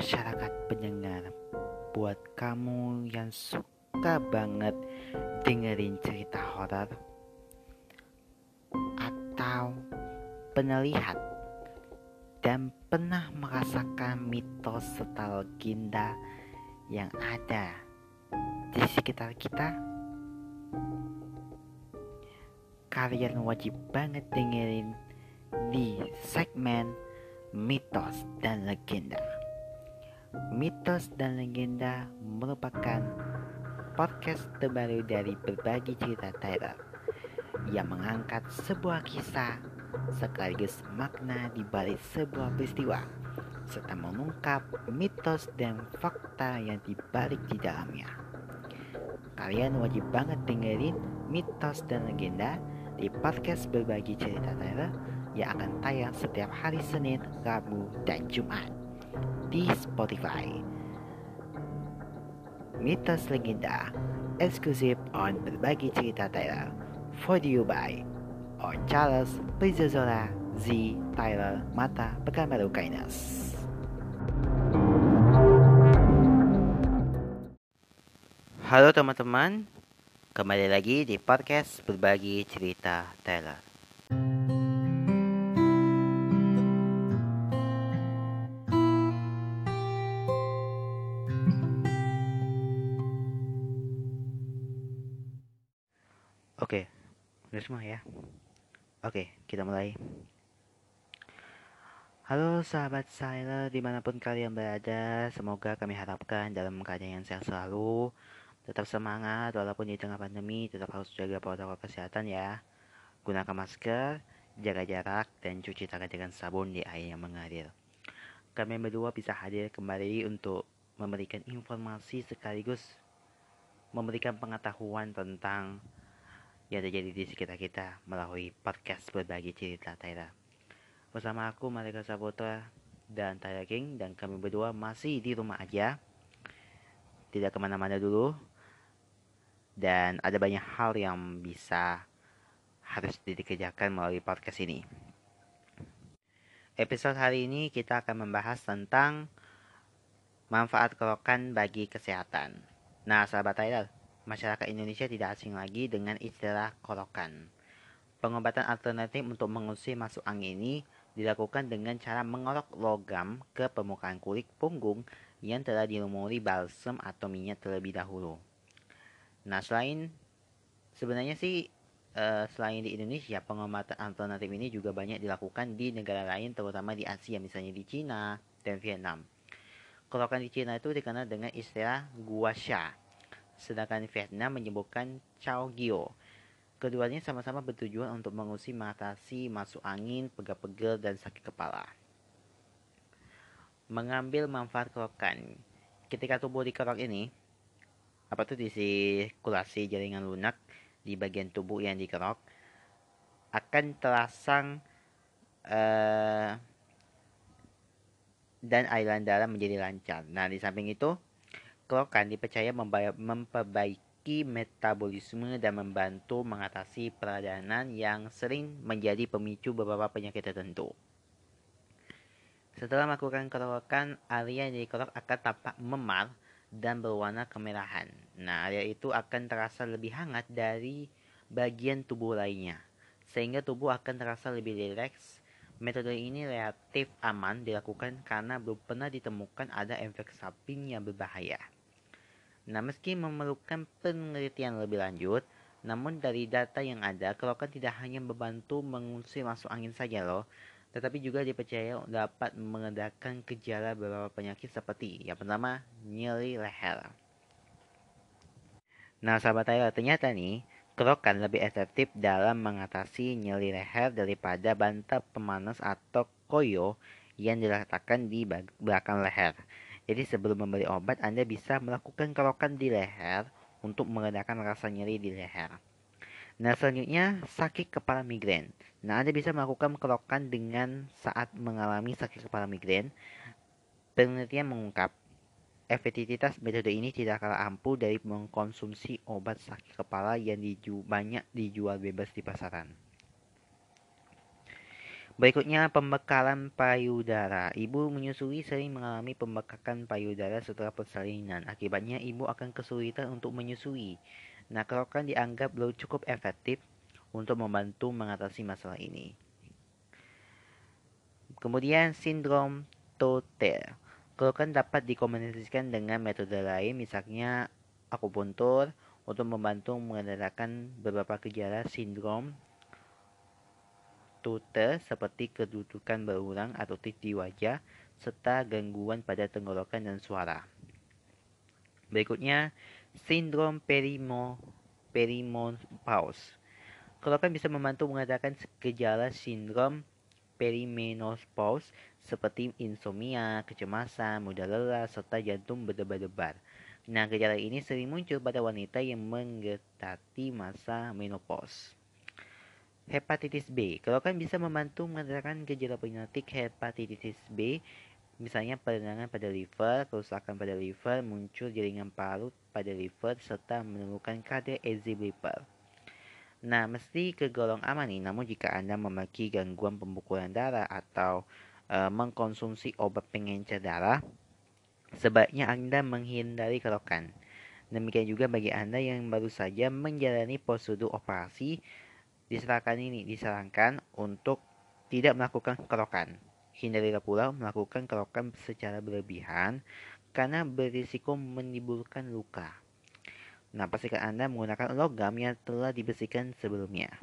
masyarakat pendengar, buat kamu yang suka banget dengerin cerita horor atau penelihat dan pernah merasakan mitos serta legenda yang ada di sekitar kita, kalian wajib banget dengerin di segmen mitos dan legenda. Mitos dan legenda merupakan podcast terbaru dari berbagi cerita Tyler yang mengangkat sebuah kisah sekaligus makna di balik sebuah peristiwa serta mengungkap mitos dan fakta yang dibalik di dalamnya. Kalian wajib banget dengerin mitos dan legenda di podcast berbagi cerita Tyler yang akan tayang setiap hari Senin, Rabu, dan Jumat di Spotify. Mitos Legenda eksklusif on berbagi cerita Tyler for you by or Charles Prizozola Z Tyler Mata Pekanbaru Kainas. Halo teman-teman, kembali lagi di podcast berbagi cerita Tyler. Semua ya. Oke, kita mulai. Halo sahabat saya di mana pun kalian berada, semoga kami harapkan dalam keadaan yang sehat selalu, tetap semangat walaupun di tengah pandemi, tetap harus jaga protokol kesehatan ya. Gunakan masker, jaga jarak, dan cuci tangan dengan sabun di air yang mengalir. Kami berdua bisa hadir kembali untuk memberikan informasi sekaligus memberikan pengetahuan tentang yang terjadi di sekitar kita melalui podcast berbagi cerita Tyra. Bersama aku Malika Saputra dan Tyra King dan kami berdua masih di rumah aja. Tidak ke mana-mana dulu. Dan ada banyak hal yang bisa harus dikerjakan melalui podcast ini. Episode hari ini kita akan membahas tentang manfaat kerokan bagi kesehatan. Nah, sahabat Tyler, masyarakat Indonesia tidak asing lagi dengan istilah korokan. Pengobatan alternatif untuk mengusir masuk angin ini dilakukan dengan cara mengorok logam ke permukaan kulit punggung yang telah dilumuri balsam atau minyak terlebih dahulu. Nah, selain sebenarnya sih uh, selain di Indonesia, pengobatan alternatif ini juga banyak dilakukan di negara lain terutama di Asia misalnya di Cina dan Vietnam. Korokan di Cina itu dikenal dengan istilah gua sha sedangkan Vietnam menyebutkan Chao Gio. Keduanya sama-sama bertujuan untuk mengusir mengatasi masuk angin, pegal-pegal, dan sakit kepala. Mengambil manfaat kerokan. Ketika tubuh dikerok ini, apa tuh disirkulasi jaringan lunak di bagian tubuh yang dikerok, akan terasang uh, dan aliran darah menjadi lancar. Nah, di samping itu, Kerokan dipercaya memperbaiki metabolisme dan membantu mengatasi peradangan yang sering menjadi pemicu beberapa penyakit tertentu. Setelah melakukan kerokan, area yang dikerok akan tampak memar dan berwarna kemerahan. Nah, area itu akan terasa lebih hangat dari bagian tubuh lainnya, sehingga tubuh akan terasa lebih rileks. Metode ini relatif aman dilakukan karena belum pernah ditemukan ada efek samping yang berbahaya. Nah, meski memerlukan penelitian lebih lanjut, namun dari data yang ada, kerokan tidak hanya membantu mengusir masuk angin saja loh, tetapi juga dipercaya dapat mengedarkan gejala beberapa penyakit seperti yang pertama, nyeri leher. Nah, sahabat saya, ternyata nih, kerokan lebih efektif dalam mengatasi nyeri leher daripada bantal pemanas atau koyo yang diletakkan di belakang leher. Jadi sebelum membeli obat, Anda bisa melakukan kerokan di leher untuk mengenakan rasa nyeri di leher. Nah, selanjutnya sakit kepala migrain. Nah, Anda bisa melakukan kerokan dengan saat mengalami sakit kepala migrain. Penelitian mengungkap efektivitas metode ini tidak kalah ampuh dari mengkonsumsi obat sakit kepala yang diju banyak dijual bebas di pasaran. Berikutnya, pembekalan payudara. Ibu menyusui sering mengalami pembekakan payudara setelah persalinan. Akibatnya, ibu akan kesulitan untuk menyusui. Nah, kerokan dianggap belum cukup efektif untuk membantu mengatasi masalah ini. Kemudian, sindrom Totel. Kerokan dapat dikomunikasikan dengan metode lain, misalnya akupuntur, untuk membantu mengendalikan beberapa gejala sindrom tuter seperti kedudukan berulang atau di wajah, serta gangguan pada tenggorokan dan suara. Berikutnya, sindrom perimo, perimenopause. Kelokan bisa membantu mengatakan gejala sindrom perimenopause seperti insomnia, kecemasan, mudah lelah, serta jantung berdebar-debar. Nah, gejala ini sering muncul pada wanita yang menggetati masa menopause. Hepatitis B. Kalau kan bisa membantu mengatakan gejala penyakit hepatitis B, misalnya peradangan pada liver, kerusakan pada liver, muncul jaringan parut pada liver, serta menemukan kadar enzim liver. Nah, mesti kegolong aman nih, namun jika Anda memiliki gangguan pembukulan darah atau e, mengkonsumsi obat pengencer darah, sebaiknya Anda menghindari kerokan. Demikian juga bagi Anda yang baru saja menjalani prosedur operasi disarankan ini disarankan untuk tidak melakukan kerokan. Hindarilah pula melakukan kerokan secara berlebihan karena berisiko menimbulkan luka. Nah, pastikan Anda menggunakan logam yang telah dibersihkan sebelumnya.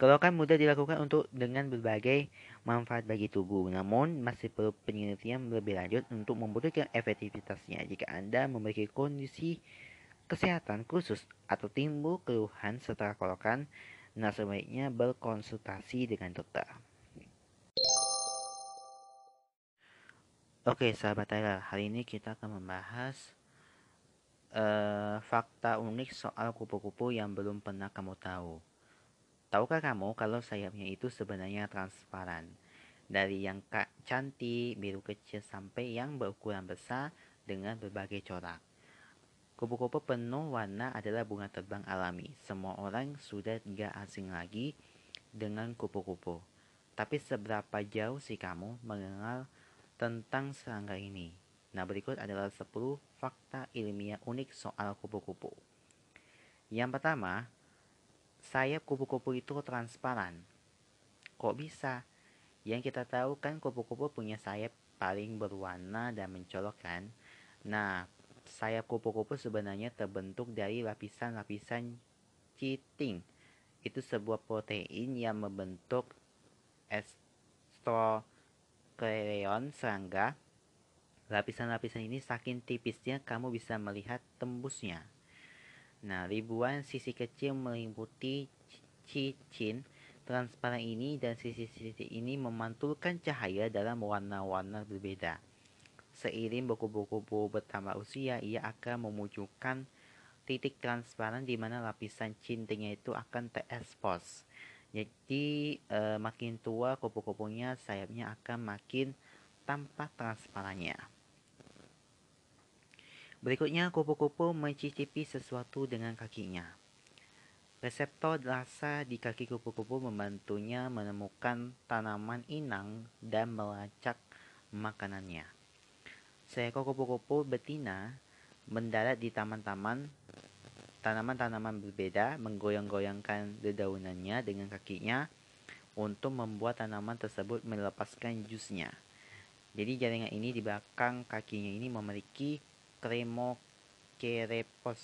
Kerokan mudah dilakukan untuk dengan berbagai manfaat bagi tubuh, namun masih perlu penelitian lebih lanjut untuk membuktikan efektivitasnya. Jika Anda memiliki kondisi kesehatan khusus atau timbul keluhan setelah kolokan, nah sebaiknya berkonsultasi dengan dokter. Oke, sahabat Tyler, hari ini kita akan membahas uh, fakta unik soal kupu-kupu yang belum pernah kamu tahu. Tahukah kamu kalau sayapnya itu sebenarnya transparan? Dari yang cantik, biru kecil sampai yang berukuran besar dengan berbagai corak. Kupu-kupu penuh warna adalah bunga terbang alami. Semua orang sudah tidak asing lagi dengan kupu-kupu. Tapi seberapa jauh sih kamu mengenal tentang serangga ini? Nah berikut adalah 10 fakta ilmiah unik soal kupu-kupu. Yang pertama, sayap kupu-kupu itu transparan. Kok bisa? Yang kita tahu kan kupu-kupu punya sayap paling berwarna dan mencolok kan? Nah, sayap kupu-kupu sebenarnya terbentuk dari lapisan-lapisan citing. Itu sebuah protein yang membentuk estrokleon serangga. Lapisan-lapisan ini saking tipisnya kamu bisa melihat tembusnya. Nah, ribuan sisi kecil meliputi cicin transparan ini dan sisi-sisi ini memantulkan cahaya dalam warna-warna berbeda. Seiring buku-buku bertambah usia, ia akan memunculkan titik transparan di mana lapisan cintingnya itu akan terekspos. Jadi e, makin tua kupu-kupunya sayapnya akan makin tampak transparannya. Berikutnya kupu-kupu mencicipi sesuatu dengan kakinya. Reseptor rasa di kaki kupu-kupu membantunya menemukan tanaman inang dan melacak makanannya. Seekor kupu-kupu betina mendarat di taman-taman tanaman-tanaman berbeda, menggoyang-goyangkan dedaunannya dengan kakinya untuk membuat tanaman tersebut melepaskan jusnya. Jadi jaringan ini di belakang kakinya ini memiliki kremokerepos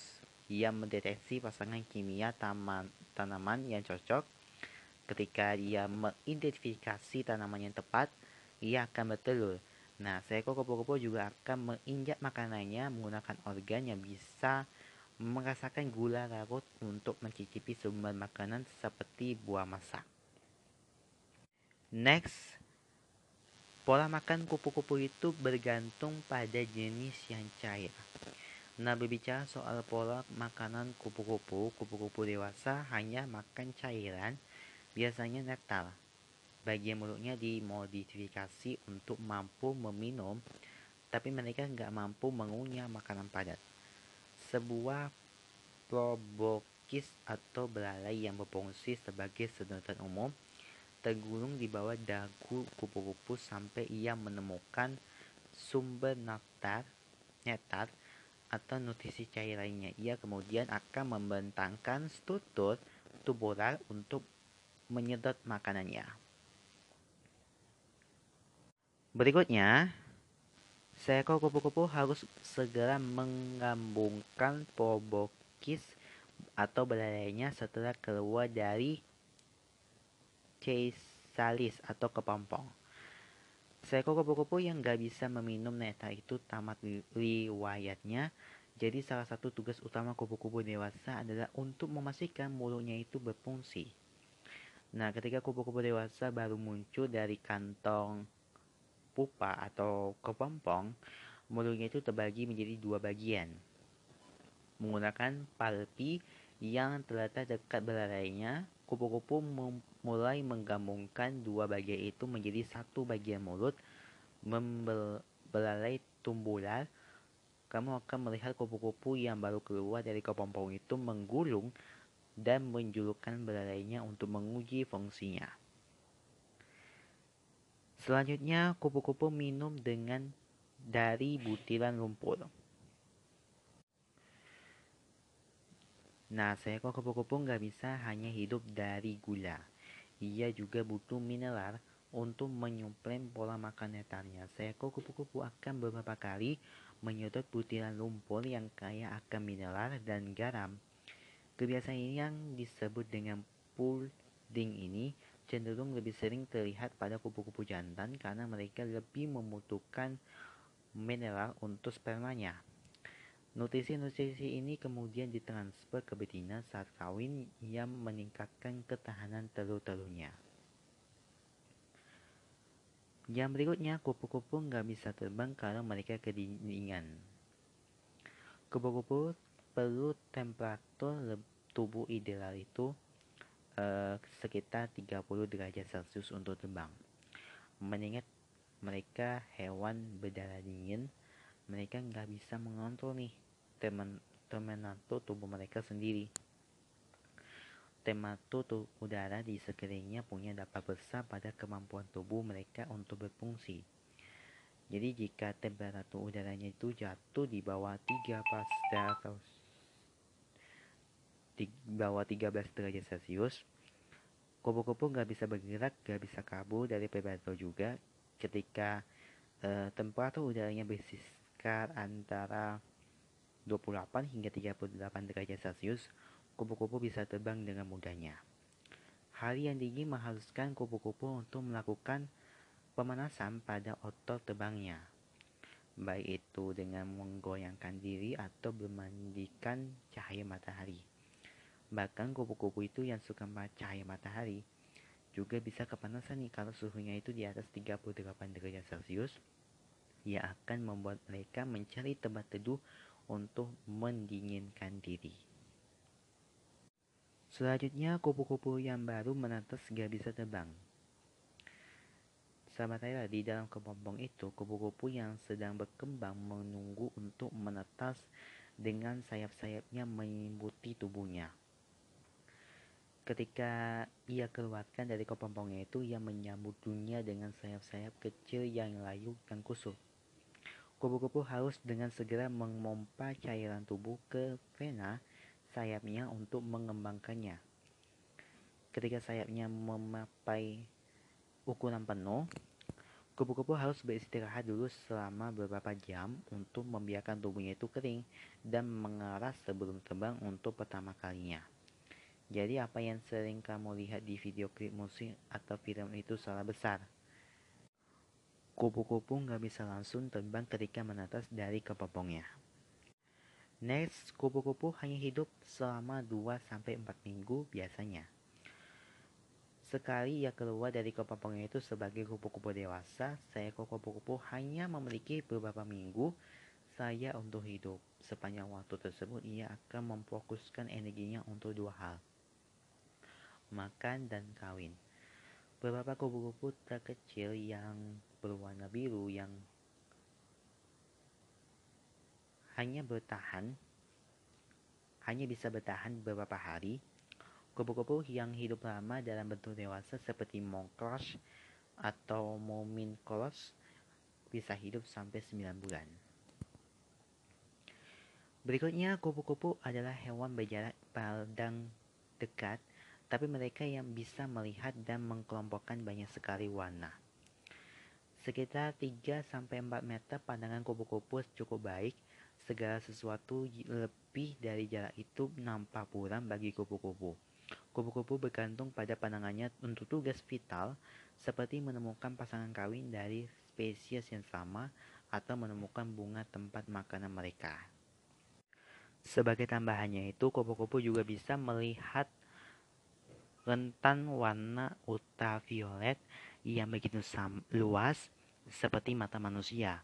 yang mendeteksi pasangan kimia taman, tanaman yang cocok. Ketika dia mengidentifikasi tanaman yang tepat, ia akan bertelur. Nah, seekor kupu-kupu juga akan menginjak makanannya menggunakan organ yang bisa merasakan gula larut untuk mencicipi sumber makanan seperti buah masak. Next, pola makan kupu-kupu itu bergantung pada jenis yang cair. Nah, berbicara soal pola makanan kupu-kupu, kupu-kupu dewasa hanya makan cairan, biasanya nektar bagian mulutnya dimodifikasi untuk mampu meminum, tapi mereka nggak mampu mengunyah makanan padat. Sebuah probokis atau belalai yang berfungsi sebagai sedotan umum tergulung di bawah dagu kupu-kupu sampai ia menemukan sumber nektar, nektar atau nutrisi cair lainnya. Ia kemudian akan membentangkan struktur tubular untuk menyedot makanannya. Berikutnya, seekor kupu-kupu harus segera menggabungkan proboscis atau belalainya setelah keluar dari chrysalis atau kepompong. Seekor kupu-kupu yang gak bisa meminum nektar itu tamat riwayatnya. Jadi salah satu tugas utama kupu-kupu dewasa adalah untuk memastikan mulutnya itu berfungsi. Nah, ketika kupu-kupu dewasa baru muncul dari kantong pupa atau kepompong, mulutnya itu terbagi menjadi dua bagian. Menggunakan palpi yang terletak dekat belalainya, kupu-kupu mulai menggabungkan dua bagian itu menjadi satu bagian mulut membelalai tumbular kamu akan melihat kupu-kupu yang baru keluar dari kepompong itu menggulung dan menjulurkan belalainya untuk menguji fungsinya. Selanjutnya, kupu-kupu minum dengan dari butiran lumpur. Nah, seekor kupu-kupu nggak bisa hanya hidup dari gula. Ia juga butuh mineral untuk menyuplai pola makan netarnya. Seekor kupu-kupu akan beberapa kali menyedot butiran lumpur yang kaya akan mineral dan garam. Kebiasaan ini yang disebut dengan pudding ini cenderung lebih sering terlihat pada kupu-kupu jantan karena mereka lebih membutuhkan mineral untuk spermanya. Nutrisi-nutrisi ini kemudian ditransfer ke betina saat kawin yang meningkatkan ketahanan telur-telurnya. Yang berikutnya, kupu-kupu nggak bisa terbang karena mereka kedinginan. Kupu-kupu perlu temperatur tubuh ideal itu eh, sekitar 30 derajat Celcius untuk terbang. Mengingat mereka hewan berdarah dingin, mereka nggak bisa mengontrol nih teman temenato tubuh mereka sendiri. Temato udara di sekelilingnya punya dapat besar pada kemampuan tubuh mereka untuk berfungsi. Jadi jika temperatur udaranya itu jatuh di bawah 3 pascal di bawah 13 derajat Celcius, kupu-kupu nggak bisa bergerak, nggak bisa kabur dari predator juga. Ketika eh, temperatur udaranya bersiskar antara 28 hingga 38 derajat Celcius, kupu-kupu bisa terbang dengan mudahnya. Hal yang dingin mengharuskan kupu-kupu untuk melakukan pemanasan pada otot terbangnya, baik itu dengan menggoyangkan diri atau bermandikan cahaya matahari. Bahkan kupu-kupu itu yang suka cahaya matahari juga bisa kepanasan nih kalau suhunya itu di atas 38 derajat Celcius. Ia akan membuat mereka mencari tempat teduh untuk mendinginkan diri. Selanjutnya, kupu-kupu yang baru menetas gak bisa terbang. Sahabat saya, di dalam kepompong itu, kupu-kupu yang sedang berkembang menunggu untuk menetas dengan sayap-sayapnya menyelimuti tubuhnya. Ketika ia keluarkan dari kepompongnya itu, ia menyambut dunia dengan sayap-sayap kecil yang layu dan kusut. Kupu-kupu harus dengan segera memompa cairan tubuh ke vena sayapnya untuk mengembangkannya. Ketika sayapnya memapai ukuran penuh, kupu-kupu harus beristirahat dulu selama beberapa jam untuk membiarkan tubuhnya itu kering dan mengeras sebelum terbang untuk pertama kalinya. Jadi apa yang sering kamu lihat di video klip musik atau film itu salah besar. Kupu-kupu nggak bisa langsung terbang ketika menetas dari kepompongnya. Next, kupu-kupu hanya hidup selama 2-4 minggu biasanya. Sekali ia keluar dari kepompongnya itu sebagai kupu-kupu dewasa, seekor kupu-kupu hanya memiliki beberapa minggu saya untuk hidup. Sepanjang waktu tersebut, ia akan memfokuskan energinya untuk dua hal. Makan dan kawin. Beberapa kupu-kupu terkecil yang berwarna biru yang hanya bertahan hanya bisa bertahan beberapa hari Kupu-kupu yang hidup lama dalam bentuk dewasa seperti mongkros atau mominkolos bisa hidup sampai 9 bulan. Berikutnya, kupu-kupu adalah hewan berjarak pandang dekat, tapi mereka yang bisa melihat dan mengkelompokkan banyak sekali warna. Sekitar 3-4 meter pandangan kupu-kupu cukup baik, segala sesuatu lebih dari jarak itu nampak buram bagi kupu-kupu. Kupu-kupu bergantung pada pandangannya untuk tugas vital, seperti menemukan pasangan kawin dari spesies yang sama atau menemukan bunga tempat makanan mereka. Sebagai tambahannya itu, kupu-kupu juga bisa melihat rentan warna ultraviolet yang begitu luas seperti mata manusia.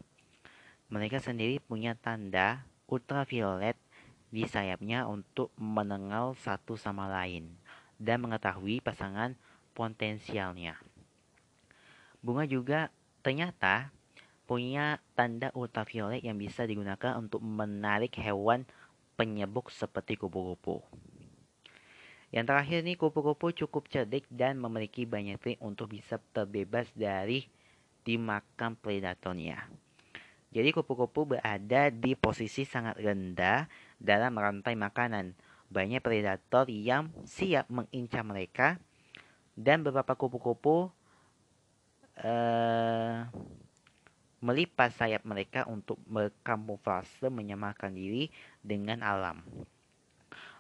Mereka sendiri punya tanda ultraviolet di sayapnya untuk mengenal satu sama lain dan mengetahui pasangan potensialnya. Bunga juga ternyata punya tanda ultraviolet yang bisa digunakan untuk menarik hewan penyebuk seperti kupu-kupu. Yang terakhir nih, kupu-kupu cukup cerdik dan memiliki banyak trik untuk bisa terbebas dari dimakan predatornya. Jadi kupu-kupu berada di posisi sangat rendah dalam rantai makanan. Banyak predator yang siap mengincar mereka dan beberapa kupu-kupu uh, melipat sayap mereka untuk berkamuflase menyamakan diri dengan alam.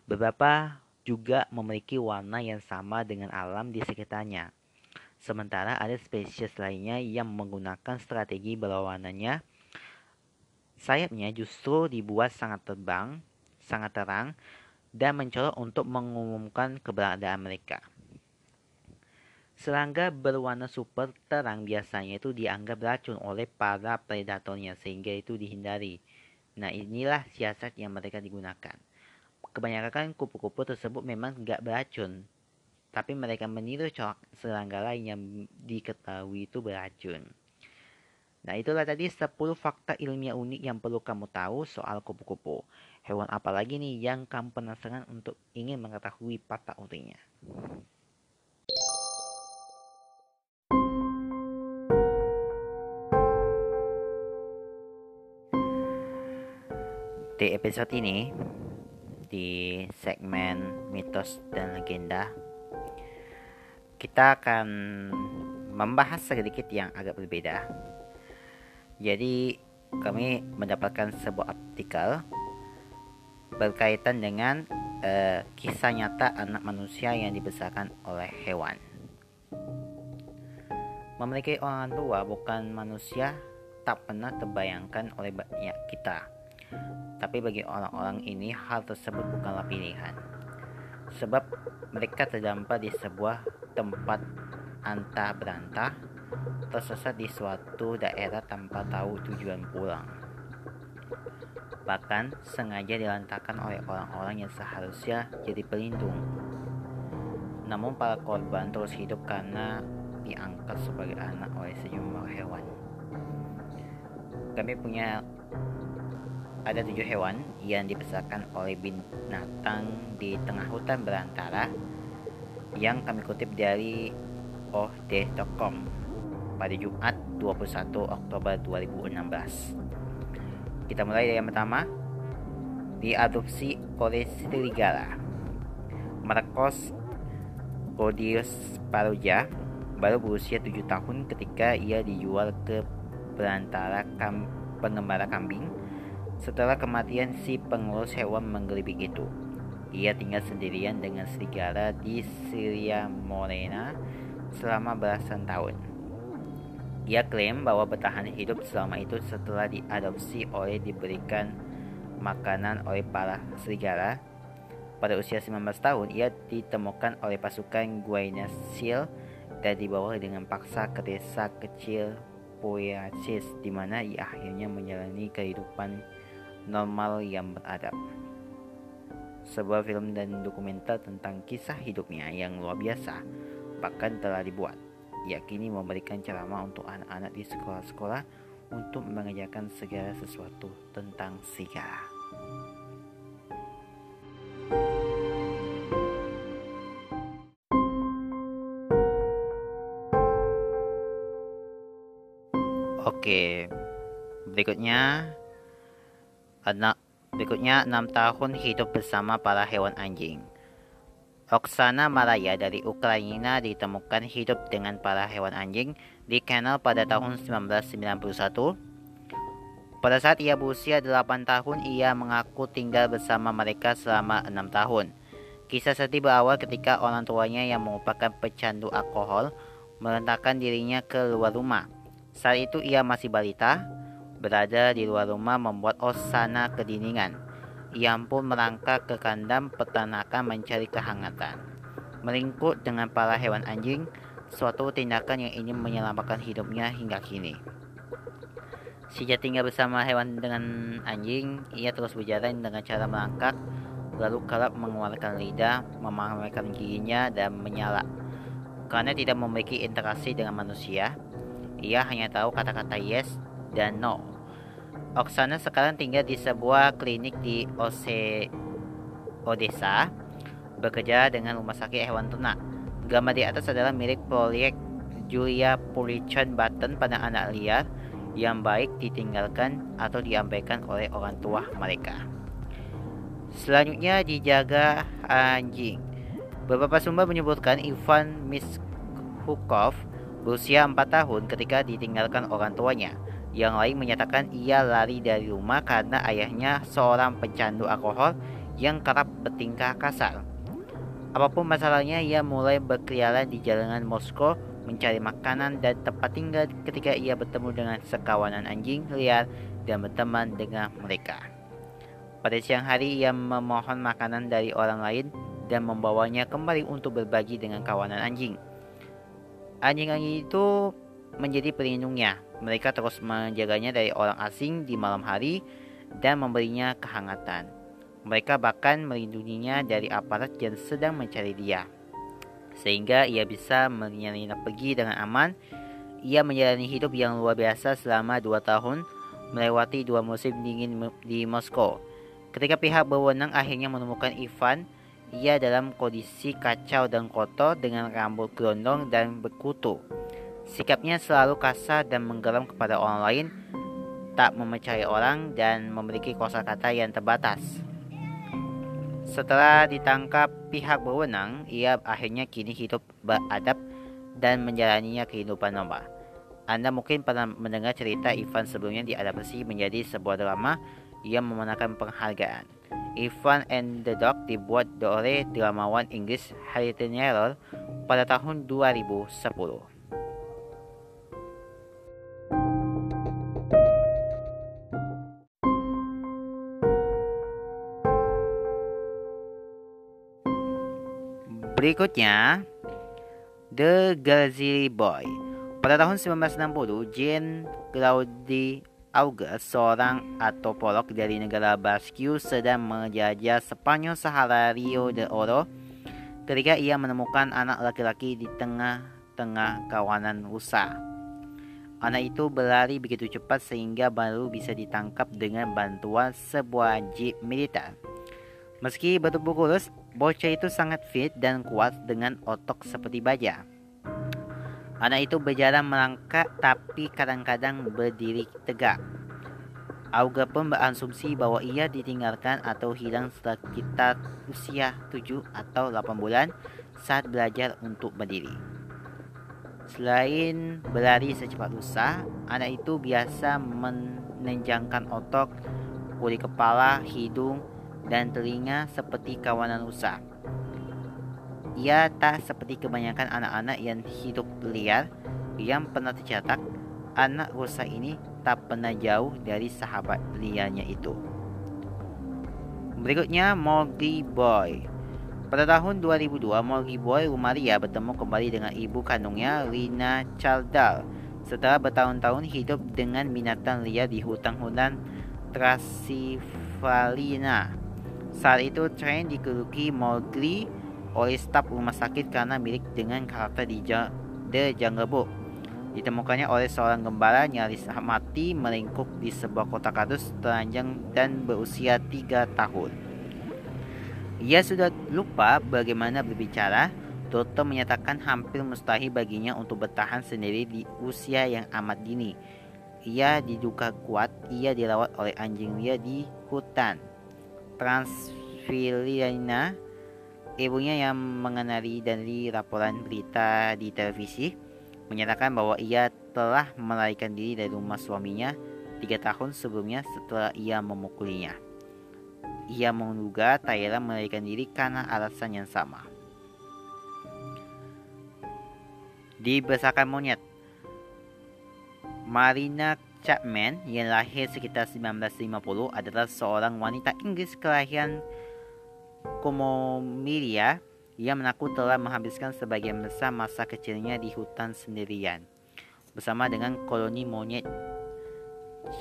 Beberapa juga memiliki warna yang sama dengan alam di sekitarnya. Sementara ada spesies lainnya yang menggunakan strategi berwarnanya. Sayapnya justru dibuat sangat terbang, sangat terang, dan mencolok untuk mengumumkan keberadaan mereka. Serangga berwarna super terang biasanya itu dianggap racun oleh para predatornya sehingga itu dihindari. Nah inilah siasat yang mereka digunakan. Kebanyakan kupu-kupu tersebut memang tidak beracun, tapi mereka meniru corak serangga lain yang diketahui itu beracun. Nah itulah tadi 10 fakta ilmiah unik yang perlu kamu tahu soal kupu-kupu. Hewan apa lagi nih yang kamu penasaran untuk ingin mengetahui patah utingnya? Di episode ini, di segmen mitos dan legenda, kita akan membahas sedikit yang agak berbeda. Jadi, kami mendapatkan sebuah artikel berkaitan dengan uh, kisah nyata anak manusia yang dibesarkan oleh hewan. Memiliki orang tua bukan manusia tak pernah terbayangkan oleh banyak kita tapi bagi orang-orang ini hal tersebut bukanlah pilihan. Sebab mereka terdampar di sebuah tempat antah berantah, tersesat di suatu daerah tanpa tahu tujuan pulang. Bahkan sengaja dilantarkan oleh orang-orang yang seharusnya jadi pelindung. Namun para korban terus hidup karena diangkat sebagai anak oleh sejumlah hewan. Kami punya ada tujuh hewan yang dibesarkan oleh binatang di tengah hutan berantara yang kami kutip dari ohd.com pada Jumat 21 Oktober 2016. Kita mulai dari yang pertama, diadopsi oleh serigala. Marcos Godius Paruja baru berusia 7 tahun ketika ia dijual ke perantara kam pengembara kambing setelah kematian si pengurus hewan menggelibing itu, ia tinggal sendirian dengan serigala di Syria Morena selama belasan tahun. Ia klaim bahwa bertahan hidup selama itu setelah diadopsi oleh diberikan makanan oleh para serigala. Pada usia 19 tahun, ia ditemukan oleh pasukan Guayna Seal dan dibawa dengan paksa ke desa kecil Poyacis di mana ia akhirnya menjalani kehidupan normal yang beradab. Sebuah film dan dokumenter tentang kisah hidupnya yang luar biasa bahkan telah dibuat. yakini memberikan ceramah untuk anak-anak di sekolah-sekolah untuk mengajarkan segala sesuatu tentang Sika. Oke, berikutnya anak berikutnya 6 tahun hidup bersama para hewan anjing. Oksana Maraya dari Ukraina ditemukan hidup dengan para hewan anjing di Kennel pada tahun 1991. Pada saat ia berusia 8 tahun, ia mengaku tinggal bersama mereka selama 6 tahun. Kisah sedih berawal ketika orang tuanya yang merupakan pecandu alkohol melentakkan dirinya ke luar rumah. Saat itu ia masih balita, berada di luar rumah membuat Osana kedinginan. Ia pun merangkak ke kandang peternakan mencari kehangatan. Melingkut dengan para hewan anjing, suatu tindakan yang ingin menyelamatkan hidupnya hingga kini. Sejak tinggal bersama hewan dengan anjing, ia terus berjalan dengan cara merangkak, lalu kerap mengeluarkan lidah, memamerkan giginya, dan menyala. Karena tidak memiliki interaksi dengan manusia, ia hanya tahu kata-kata yes dan no. Oksana sekarang tinggal di sebuah klinik di Ose Odessa, bekerja dengan rumah sakit hewan ternak. Gambar di atas adalah milik proyek Julia Purichon Button pada anak liar yang baik ditinggalkan atau diabaikan oleh orang tua mereka. Selanjutnya dijaga anjing. Beberapa sumber menyebutkan Ivan Mishukov berusia 4 tahun ketika ditinggalkan orang tuanya. Yang lain menyatakan ia lari dari rumah karena ayahnya seorang pecandu alkohol yang kerap bertingkah kasar. Apa pun masalahnya, ia mulai berkeliaran di jalanan Moskow mencari makanan dan tempat tinggal ketika ia bertemu dengan sekawanan anjing liar dan berteman dengan mereka. Pada siang hari, ia memohon makanan dari orang lain dan membawanya kembali untuk berbagi dengan kawanan anjing. Anjing-anjing itu menjadi pelindungnya. Mereka terus menjaganya dari orang asing di malam hari dan memberinya kehangatan. Mereka bahkan melindunginya dari aparat yang sedang mencari dia. Sehingga ia bisa menyelinap pergi dengan aman. Ia menjalani hidup yang luar biasa selama dua tahun, melewati dua musim dingin di Moskow. Ketika pihak berwenang akhirnya menemukan Ivan, ia dalam kondisi kacau dan kotor dengan rambut gondong dan berkutu. Sikapnya selalu kasar dan menggeram kepada orang lain, tak memecari orang dan memiliki kosakata yang terbatas. Setelah ditangkap pihak berwenang, ia akhirnya kini hidup beradab dan menjalaninya kehidupan normal. Anda mungkin pernah mendengar cerita Ivan sebelumnya diadaptasi menjadi sebuah drama yang memenangkan penghargaan. Ivan and the Dog dibuat oleh dramawan Inggris Taylor pada tahun 2010. Berikutnya, The Grizzly Boy. Pada tahun 1960, Jane Claudie August, seorang antropolog dari negara Basque, sedang menjajah Spanyol Sahara Rio de Oro ketika ia menemukan anak laki-laki di tengah-tengah kawanan rusa. Anak itu berlari begitu cepat sehingga baru bisa ditangkap dengan bantuan sebuah jeep militer. Meski bertubuh kurus, bocah itu sangat fit dan kuat dengan otot seperti baja. Anak itu berjalan melangkah tapi kadang-kadang berdiri tegak. Auga pun berasumsi bahwa ia ditinggalkan atau hilang sekitar usia 7 atau 8 bulan saat belajar untuk berdiri. Selain berlari secepat rusa, anak itu biasa menenjangkan otot, kulit kepala, hidung, dan telinga seperti kawanan rusa. Ia tak seperti kebanyakan anak-anak yang hidup liar yang pernah tercatat. Anak rusa ini tak pernah jauh dari sahabat liarnya itu. Berikutnya Morgy Boy. Pada tahun 2002, Morgy Boy Rumaria bertemu kembali dengan ibu kandungnya Rina Chaldal setelah bertahun-tahun hidup dengan binatang liar di hutan-hutan Trasivalina. Saat itu, tren dikeruki Mowgli oleh staf rumah sakit karena milik dengan karakter di The Jungle Book. Ditemukannya oleh seorang gembala nyaris mati melingkup di sebuah kota kardus telanjang dan berusia tiga tahun. Ia sudah lupa bagaimana berbicara. Dokter menyatakan hampir mustahil baginya untuk bertahan sendiri di usia yang amat dini. ia diduga kuat ia dirawat oleh anjing liar di hutan Transfilina. Ibunya yang mengenali dari laporan berita di televisi menyatakan bahwa ia telah melarikan diri dari rumah suaminya tiga tahun sebelumnya setelah ia memukulinya. Ia menduga Tyler melarikan diri karena alasan yang sama. Dibesarkan monyet Marina Chapman yang lahir sekitar 1950 adalah seorang wanita Inggris kelahiran Komomilia ia mengaku telah menghabiskan sebagian besar masa kecilnya di hutan sendirian bersama dengan koloni monyet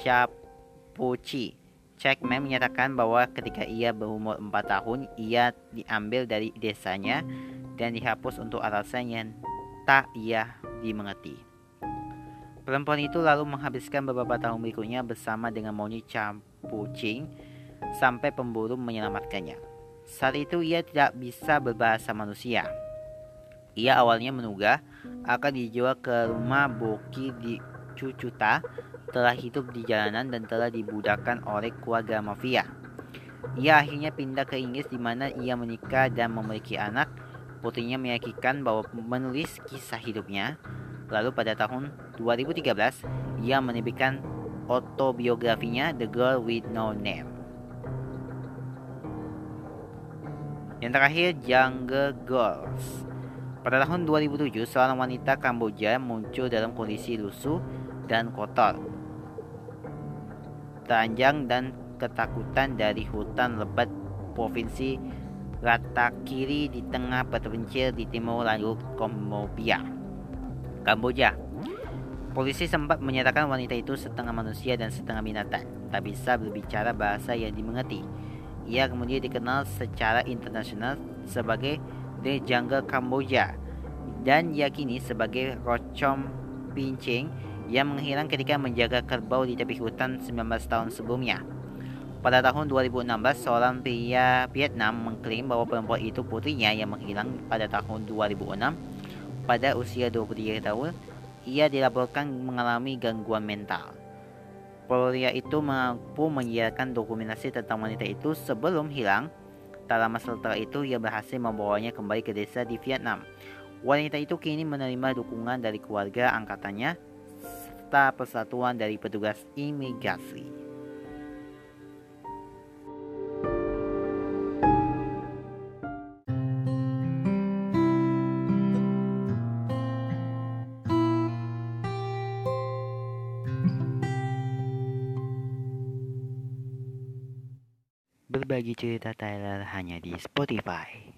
Chapuchi. Checkman menyatakan bahwa ketika ia berumur 4 tahun, ia diambil dari desanya dan dihapus untuk alasan yang tak ia dimengerti. Perempuan itu lalu menghabiskan beberapa tahun berikutnya bersama dengan monyet Capucing sampai pemburu menyelamatkannya. Saat itu ia tidak bisa berbahasa manusia. Ia awalnya menduga akan dijual ke rumah Boki di Cucuta telah hidup di jalanan dan telah dibudakkan oleh keluarga mafia. Ia akhirnya pindah ke Inggris di mana ia menikah dan memiliki anak. Putrinya meyakinkan bahwa menulis kisah hidupnya. Lalu pada tahun 2013, ia menerbitkan autobiografinya The Girl with No Name. Yang terakhir, Jungle Girls. Pada tahun 2007, seorang wanita Kamboja muncul dalam kondisi lusuh dan kotor teranjang dan ketakutan dari hutan lebat provinsi Ratakiri di tengah terpencil di timur laut Kamboja. Kamboja. Polisi sempat menyatakan wanita itu setengah manusia dan setengah binatang, tak bisa berbicara bahasa yang dimengerti. Ia kemudian dikenal secara internasional sebagai The Jungle Kamboja dan yakini sebagai Rochom Pincing yang menghilang ketika menjaga kerbau di tepi hutan 19 tahun sebelumnya. Pada tahun 2016, seorang pria Vietnam mengklaim bahwa perempuan itu putrinya yang menghilang pada tahun 2006. Pada usia 23 tahun, ia dilaporkan mengalami gangguan mental. Pria itu mampu menyiarkan dokumentasi tentang wanita itu sebelum hilang. Tak lama setelah itu, ia berhasil membawanya kembali ke desa di Vietnam. Wanita itu kini menerima dukungan dari keluarga angkatannya serta persatuan dari petugas imigrasi. Berbagi cerita Tyler hanya di Spotify.